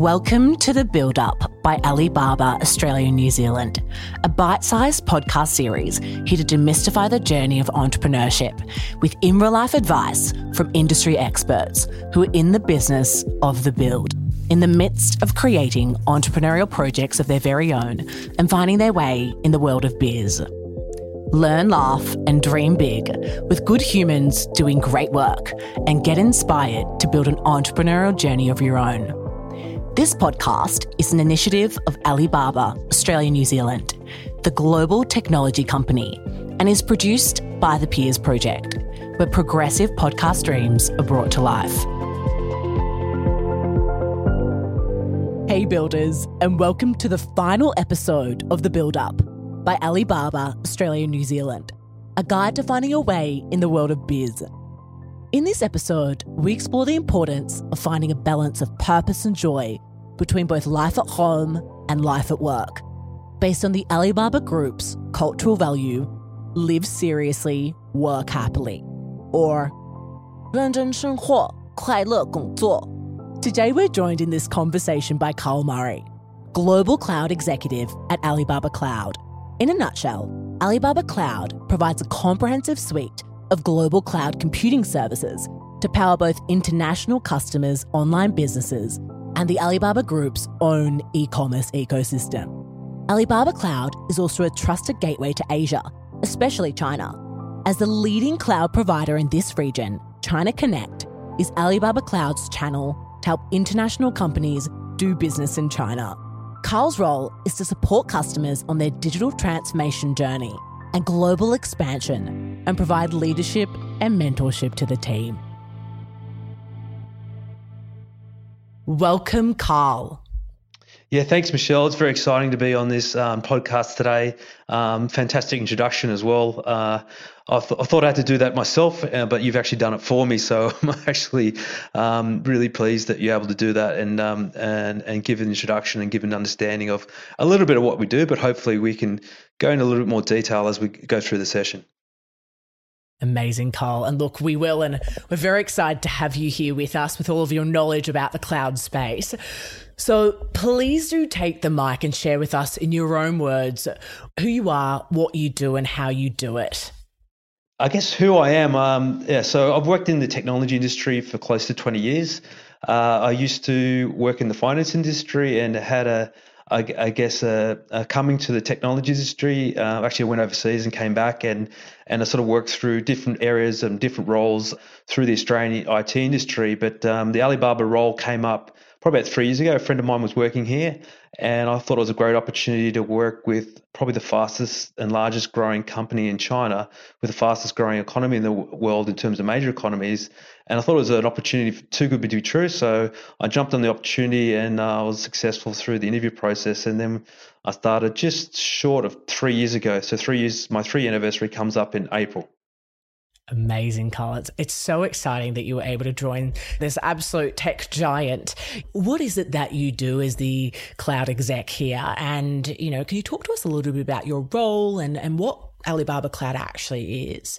Welcome to The Build Up by Alibaba Australia New Zealand, a bite sized podcast series here to demystify the journey of entrepreneurship with in real life advice from industry experts who are in the business of the build, in the midst of creating entrepreneurial projects of their very own and finding their way in the world of biz. Learn, laugh, and dream big with good humans doing great work and get inspired to build an entrepreneurial journey of your own. This podcast is an initiative of Alibaba Australia New Zealand, the global technology company, and is produced by the Peers Project, where progressive podcast dreams are brought to life. Hey, builders, and welcome to the final episode of The Build Up by Alibaba Australia New Zealand, a guide to finding your way in the world of biz. In this episode, we explore the importance of finding a balance of purpose and joy between both life at home and life at work, based on the Alibaba Group's cultural value live seriously, work happily, or 认真生活,快乐工作. Today, we're joined in this conversation by Caerl Murray, Global Cloud Executive at Alibaba Cloud. In a nutshell, Alibaba Cloud provides a comprehensive suite of global cloud computing services to power both international customers' online businesses and the Alibaba Group's own e commerce ecosystem. Alibaba Cloud is also a trusted gateway to Asia, especially China. As the leading cloud provider in this region, China Connect is Alibaba Cloud's channel to help international companies do business in China. Caerl's role is to support customers on their digital transformation journey and global expansion and provide leadership and mentorship to the team. Welcome, Caerl. Yeah, thanks, Michelle. It's very exciting to be on this um, podcast today. Um, fantastic introduction as well. Uh, I, th- I, thought I had to do that myself, uh, but you've actually done it for me. So I'm actually um, really pleased that you're able to do that and um, and and give an introduction and give an understanding of a little bit of what we do. But hopefully, we can go into a little bit more detail as we go through the session. Amazing, Caerl. And look, we will, and we're very excited to have you here with us with all of your knowledge about the cloud space. So please do take the mic and share with us in your own words who you are, what you do, and how you do it. I guess who I am. Um, yeah, so I've worked in the technology industry for close to 20 years. Uh, I used to work in the finance industry and had a I, I guess uh, uh, coming to the technology industry, uh, actually I went overseas and came back and and I sort of worked through different areas and different roles through the Australian IT industry. But um, the Alibaba role came up probably about three years ago. A friend of mine was working here, and I thought it was a great opportunity to work with probably the fastest and largest growing company in China, with the fastest growing economy in the world in terms of major economies. And I thought it was an opportunity too good to be true. So I jumped on the opportunity and uh, I was successful through the interview process. And then I started just short of three years ago. So three years, my three anniversary comes up in April. Amazing. It's, it's so exciting that you were able to join this absolute tech giant. What is it that you do as the cloud exec here? And, you know, can you talk to us a little bit about your role and, and what Alibaba Cloud actually is?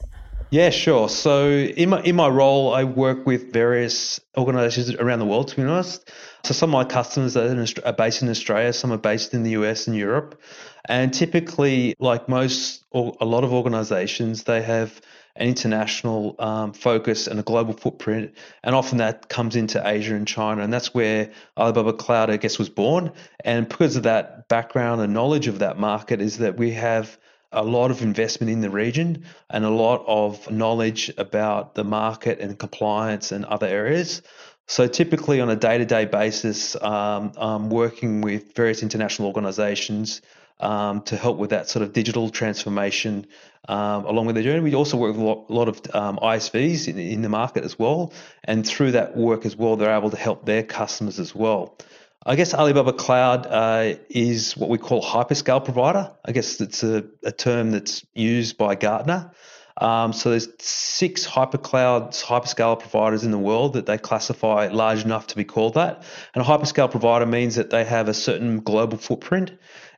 Yeah, sure. So in my in my role, I work with various organisations around the world. To be honest, so some of my customers are, are based in Australia, some are based in the US and Europe, and typically, like most or a lot of organisations, they have an international um, focus and a global footprint, and often that comes into Asia and China, and that's where Alibaba Cloud, I guess, was born. And because of that background and knowledge of that market, is that we have a lot of investment in the region and a lot of knowledge about the market and compliance and other areas. So typically on a day-to-day basis, um, I'm working with various international organizations um, to help with that sort of digital transformation um, along with the journey. We also work with a lot, a lot of um, ISVs in, in, the market as well. And through that work as well, they're able to help their customers as well. I guess Alibaba Cloud uh, is what we call hyperscale provider. I guess it's a, a term that's used by Gartner. Um, so there's six hypercloud hyperscale providers in the world that they classify large enough to be called that. And a hyperscale provider means that they have a certain global footprint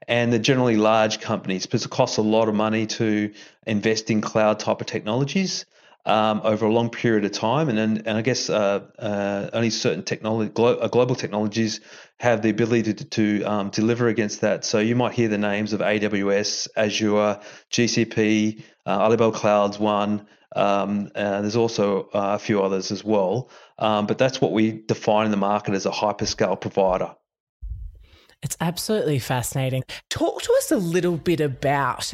and they're generally large companies because it costs a lot of money to invest in cloud type of technologies. Um, over a long period of time, and and, and I guess uh, uh, only certain technology, glo- uh, global technologies, have the ability to, to um, deliver against that. So you might hear the names of AWS, Azure, GCP, uh, Alibaba Clouds One. Um, there's also uh, a few others as well, um, but that's what we define in the market as a hyperscale provider. It's absolutely fascinating. Talk to us a little bit about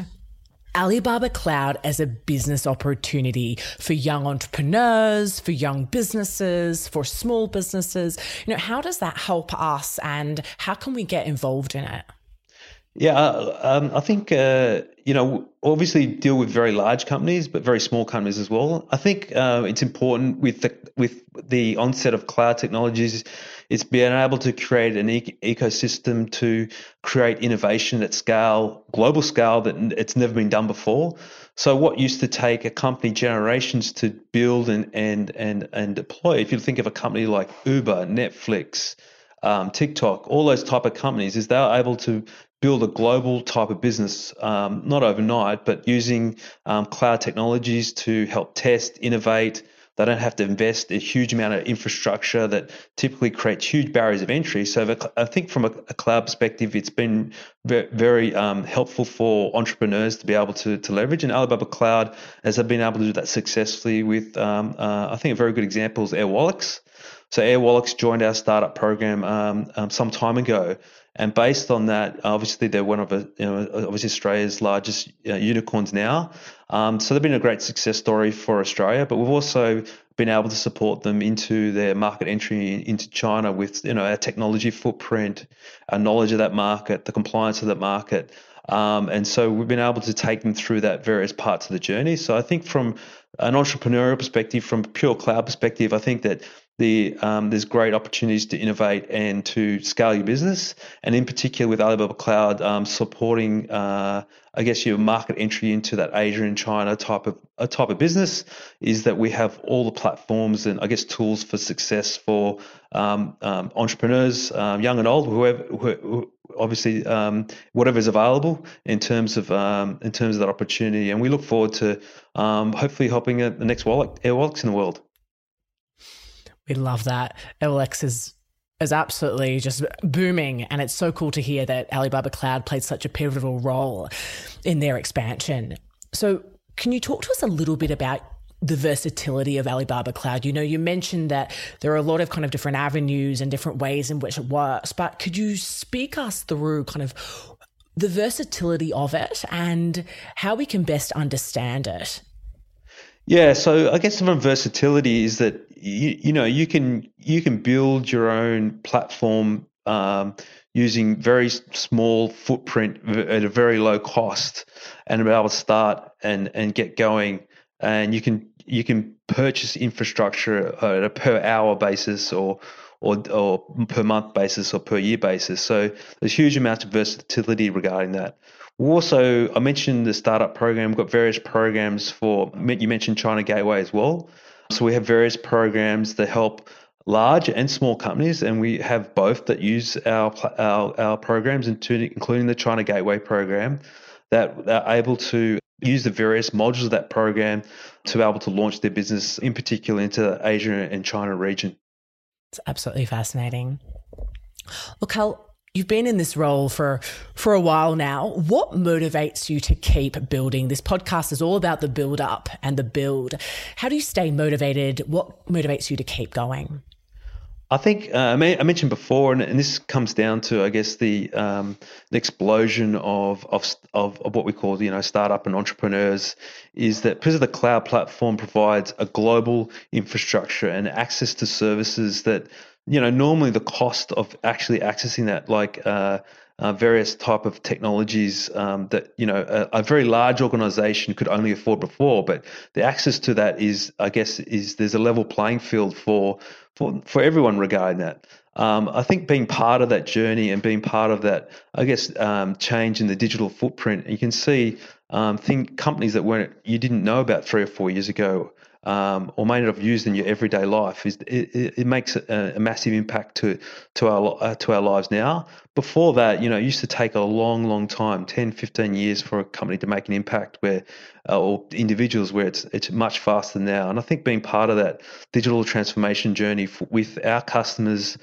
Alibaba Cloud as a business opportunity for young entrepreneurs, for young businesses, for small businesses. You know, how does that help us and how can we get involved in it? Yeah, uh, um, I think uh, you know obviously deal with very large companies, but very small companies as well. I think uh, it's important with the with the onset of cloud technologies, it's being able to create an e- ecosystem to create innovation at scale, global scale that it's never been done before. So what used to take a company generations to build and and and and deploy, if you think of a company like Uber, Netflix. Um, TikTok, all those type of companies, is they're able to build a global type of business, um, not overnight, but using um, cloud technologies to help test, innovate. They don't have to invest a huge amount of infrastructure that typically creates huge barriers of entry. So I think from a, cloud perspective, it's been very, um, helpful for entrepreneurs to be able to, to leverage. And Alibaba Cloud has been able to do that successfully with, um, uh, I think, a very good example is Airwallex. So Airwallex joined our startup program um, um, some time ago, and based on that, obviously they're one of a, you know, obviously Australia's largest uh, unicorns now. Um, so they've been a great success story for Australia, but we've also been able to support them into their market entry into China with you know our technology footprint, our knowledge of that market, the compliance of that market. Um, and so we've been able to take them through that various parts of the journey. So I think from an entrepreneurial perspective, from a pure cloud perspective, I think that the, um, there's great opportunities to innovate and to scale your business, and in particular with Alibaba Cloud um, supporting, uh, I guess, your market entry into that Asia and China type of a type of business is that we have all the platforms and I guess tools for success for um, um entrepreneurs, um, young and old, whoever, who, obviously um, whatever is available in terms of in terms of that opportunity, and we look forward to hopefully helping the next wallet, Airwallex in the world. We love that. Airwallex is is absolutely just booming, and it's so cool to hear that Alibaba Cloud played such a pivotal role in their expansion. So, can you talk to us a little bit about the versatility of Alibaba Cloud? You know, you mentioned that there are a lot of kind of different avenues and different ways in which it works, but could you speak us through kind of the versatility of it and how we can best understand it? Yeah, so I guess some versatility is that you, you know you can you can build your own platform um, using very small footprint at a very low cost, and be able to start and and get going. And you can you can purchase infrastructure at a per hour basis or or, or per month basis or per year basis. So there's huge amounts of versatility regarding that. Also, I mentioned the startup program. We've got various programs for, you mentioned China Gateway as well. So we have various programs that help large and small companies, and we have both that use our our, our programs, including the China Gateway program, that are able to use the various modules of that program to be able to launch their business, in particular into the Asia and China region. It's absolutely fascinating. Look, how You've been in this role for for a while now. What motivates you to keep building? This podcast is all about the build up and the build. How do you stay motivated? What motivates you to keep going? I think uh, I mentioned before, and, and, this comes down to, I guess, the, um, the explosion of, of, of what we call, you know, startup and entrepreneurs, is that because the cloud platform provides a global infrastructure and access to services that you know, normally the cost of actually accessing that, like uh, uh, various type of technologies um, that you know a, a, very large organization could only afford before, but the access to that is, I guess, is there's a level playing field for for for everyone regarding that. Um, I think being part of that journey and being part of that, I guess, um, change in the digital footprint, you can see um, think companies that weren't you didn't know about three or four years ago um, or may not have used in your everyday life is it, it makes a, a, massive impact to to our uh, to our lives now. Before that, you know, it used to take a long, long time 10, 15 years for a company to make an impact where uh, or individuals where it's it's much faster now. And I think being part of that digital transformation journey for, with our customers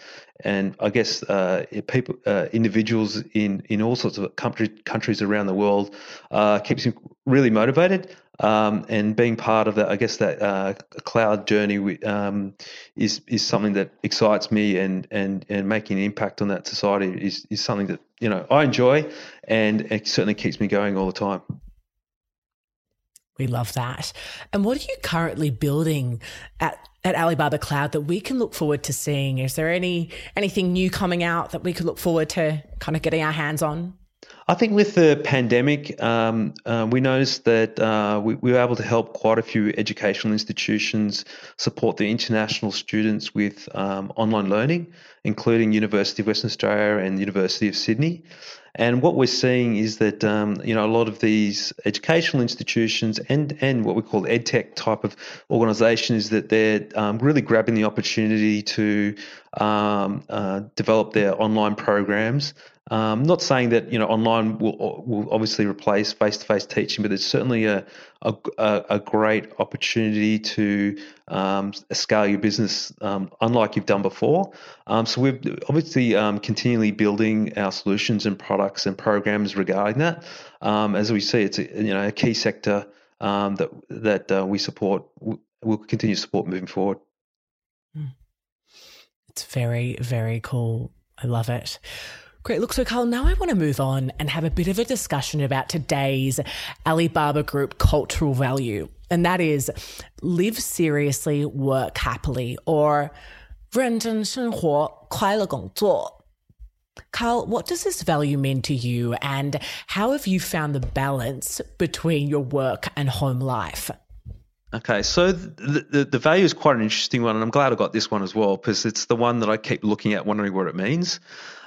and I guess uh, people, uh, individuals in, in all sorts of country, countries around the world, uh, keeps me really motivated. Um, and being part of that, I guess that uh, cloud journey um, is is something that excites me, and and and making an impact on that society is is something that you know I enjoy, and it certainly keeps me going all the time. We love that. And what are you currently building at, at Alibaba Cloud that we can look forward to seeing? Is there any anything new coming out that we could look forward to kind of getting our hands on? I think with the pandemic, um, uh, we noticed that uh, we, we, were able to help quite a few educational institutions support the international students with um, online learning, including University of Western Australia and University of Sydney. And what we're seeing is that um, you know a lot of these educational institutions and and what we call edtech type of organisation is that they're um, really grabbing the opportunity to um, uh, develop their online programs um, not saying that you know online will will obviously replace face to face teaching, but it's certainly a a, a great opportunity to um, scale your business um, unlike you've done before. Um, so we're obviously um, continually building our solutions and products and programs regarding that. Um, as we see, it's a, you know a key sector that that uh, we support. We'll continue to support moving forward. Hmm. It's very very cool. I love it. Great. Look, so Caerl, now I want to move on and have a bit of a discussion about today's Alibaba Group cultural value. And that is live seriously, work happily, or 认真生活,快乐工作. Caerl, what does this value mean to you, and how have you found the balance between your work and home life? Okay, so the, the, the value is quite an interesting one, and I'm glad I got this one as well because it's the one that I keep looking at, wondering what it means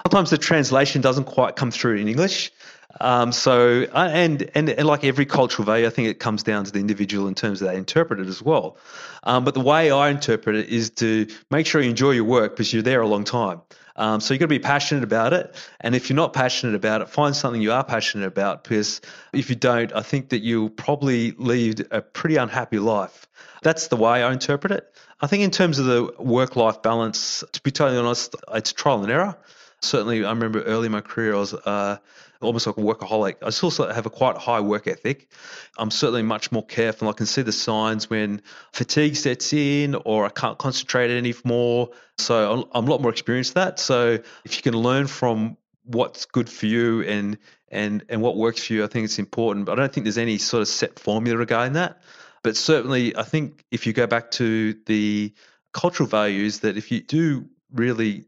sometimes the translation doesn't quite come through in English. Um, so, uh, and, and, and like every cultural value, I think it comes down to the individual in terms of they interpret it as well. Um, but the way I interpret it is to make sure you enjoy your work because you're there a long time. Um, so you've got to be passionate about it. And if you're not passionate about it, find something you are passionate about because if you don't, I think that you'll probably lead a pretty unhappy life. That's the way I interpret it. I think in terms of the work life balance, to be totally honest, it's trial and error certainly I remember early in my career I was uh, almost like a workaholic. I still have a quite high work ethic. I'm certainly much more careful. I can see the signs when fatigue sets in or I can't concentrate anymore. So I'm a lot more experienced that. So if you can learn from what's good for you and and and what works for you, I think it's important. But I don't think there's any sort of set formula regarding that. But certainly, I think if you go back to the cultural values, that if you do really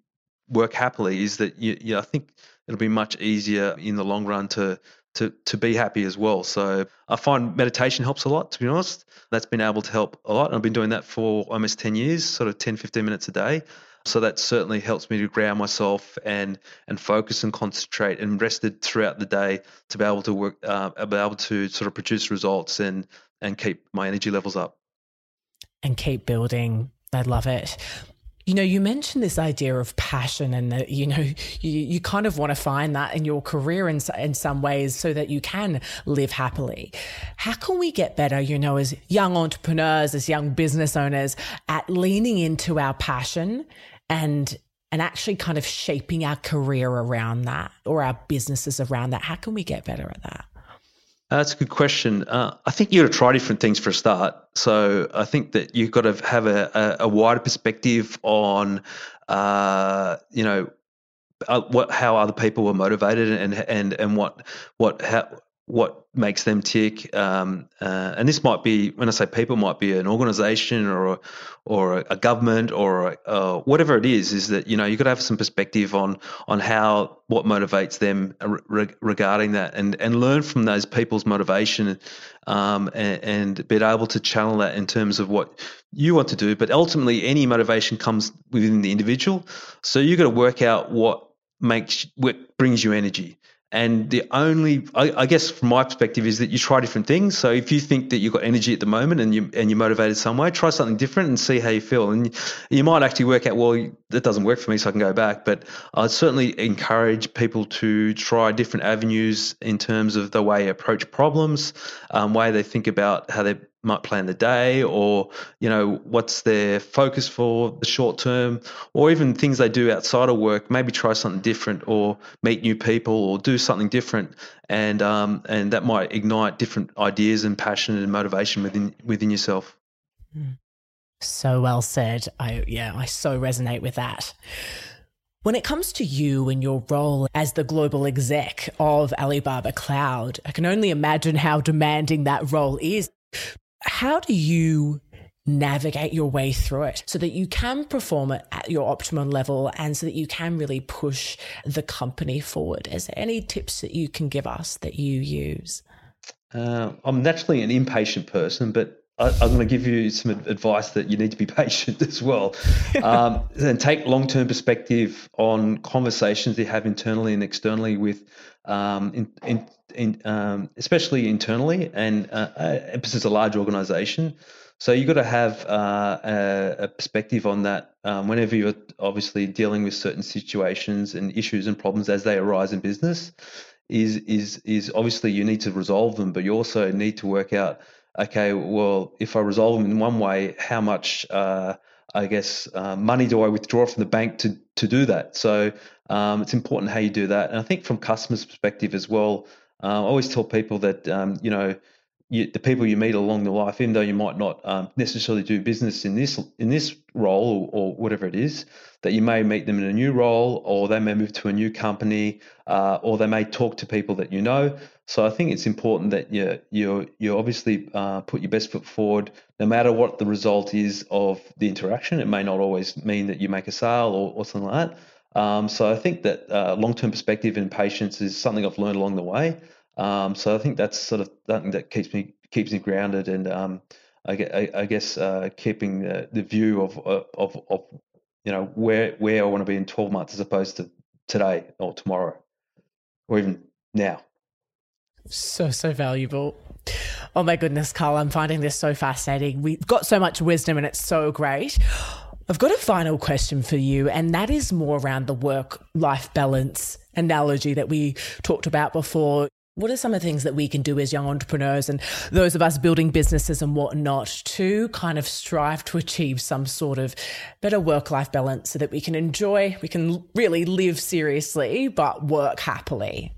work happily is that you, you know, I think it'll be much easier in the long run to to to be happy as well. So I find meditation helps a lot, to be honest. That's been able to help a lot. I've been doing that for almost 10 years, sort of 10, 15 minutes a day. So that certainly helps me to ground myself and and focus and concentrate and rested throughout the day to be able to work, uh, be able to sort of produce results and and keep my energy levels up. And keep building. I love it. You know, you mentioned this idea of passion, and that you know you, you kind of want to find that in your career in in some ways, so that you can live happily. How can we get better? You know, as young entrepreneurs, as young business owners, at leaning into our passion and and actually kind of shaping our career around that or our businesses around that. How can we get better at that? Uh, that's a good question. Uh, I think you've got to try different things for a start. So I think that you've got to have a, a, a wider perspective on, uh, you know, uh, what how other people were motivated and and and what what how what makes them tick. Um, uh, and this might be when I say people, might be an organisation or a, or a government or uh, whatever it is. Is that you know you got to have some perspective on on how what motivates them re- regarding that, and and learn from those people's motivation, um, and, and be able to channel that in terms of what you want to do. But ultimately, any motivation comes within the individual. So you got to work out what makes what brings you energy And the only, I, I, guess, from my perspective, is that you try different things. So if you think that you've got energy at the moment and you and you're motivated some way, try something different and see how you feel. And you might actually work out, well, that doesn't work for me, so I can go back. But I'd certainly encourage people to try different avenues in terms of the way they approach problems, um, way they think about how they might plan the day or you know what's their focus for the short term or even things they do outside of work maybe try something different or meet new people or do something different and um, and that might ignite different ideas and passion and motivation within within yourself hmm. so well said i yeah i so resonate with that when it comes to you and your role as the global exec of Alibaba Cloud, I can only imagine how demanding that role is. How do you navigate your way through it so that you can perform it at your optimum level and so that you can really push the company forward? Is there any tips that you can give us that you use? Uh, I'm naturally an impatient person, but I, am going to give you some advice that you need to be patient as well, um, and take long-term perspective on conversations you have internally and externally with, um, in, in, in, um, especially internally, and uh, uh, is a large organisation. So you've got to have uh, a, a, perspective on that um, whenever you're obviously dealing with certain situations and issues and problems as they arise in business. Is is is obviously you need to resolve them, but you also need to work out okay, well, if I resolve them in one way, how much, uh, I guess, uh, money do I withdraw from the bank to to do that? So um, it's important how you do that. And I think from customers' perspective as well, I always tell people that um, you know you, the people you meet along the life, even though you might not um, necessarily do business in this in this role or, or, whatever it is, that you may meet them in a new role, or they may move to a new company, uh, or they may talk to people that you know. So I think it's important that you you you obviously uh, put your best foot forward, no matter what the result is of the interaction. It may not always mean that you make a sale or, or something like that. Um, so I think that uh, long term perspective and patience is something I've learned along the way. Um, so I think that's sort of something that keeps me keeps me grounded and um, I, I, I, guess uh, keeping the, the view of, of of you know where where I want to be in 12 months as opposed to today or tomorrow or even now. So so valuable. Oh my goodness, Caerl, I'm finding this so fascinating. We've got so much wisdom and it's so great. I've got a final question for you, and that is more around the work life balance analogy that we talked about before. What are some of the things that we can do as young entrepreneurs and those of us building businesses and whatnot to kind of strive to achieve some sort of better work life balance so that we can enjoy, we can really live seriously, but work happily?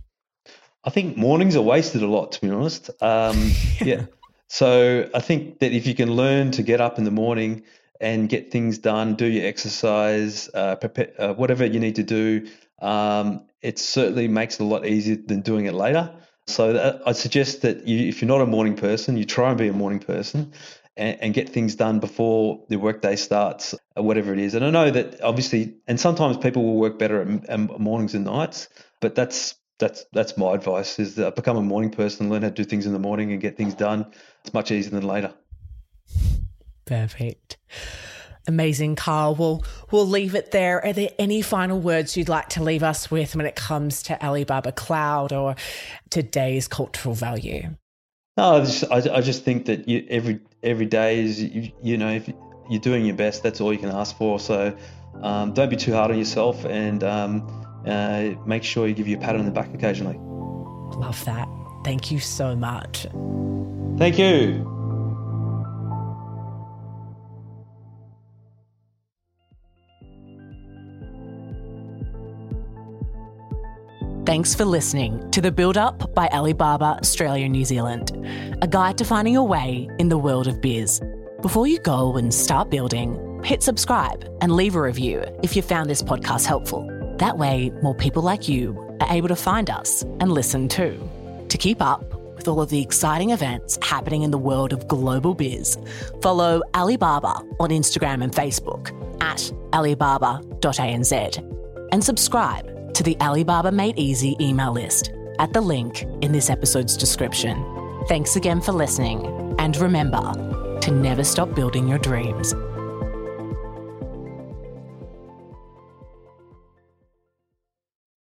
I think mornings are wasted a lot, to be honest. Um, yeah. So I think that if you can learn to get up in the morning and get things done, do your exercise, uh, prepare, uh, whatever you need to do, um, it certainly makes it a lot easier than doing it later. So that, I suggest that you, if you're not a morning person, you try and be a morning person and, and get things done before the workday starts, or whatever it is. And I know that obviously, and sometimes people will work better at, at mornings and nights, but that's that's that's my advice: is that become a morning person, learn how to do things in the morning, and get things done. It's much easier than later. Perfect. Amazing, Caerl. We'll, we'll leave it there. Are there any final words you'd like to leave us with when it comes to Alibaba Cloud or today's cultural value? No, I just, I, I just think that you, every every day is you, you, know if you're doing your best, that's all you can ask for. So um, don't be too hard on yourself, and um, uh, make sure you give you a pat on the back occasionally. Love that. Thank you so much. Thank you. Thanks for listening to The Build Up by Alibaba Australia New Zealand, a guide to finding your way in the world of biz. Before you go and start building, hit subscribe and leave a review if you found this podcast helpful. That way, more people like you are able to find us and listen too. To keep up with all of the exciting events happening in the world of global biz, follow Alibaba on Instagram and Facebook at alibaba.anz and subscribe to the Alibaba Made Easy email list at the link in this episode's description. Thanks again for listening, and remember to never stop building your dreams.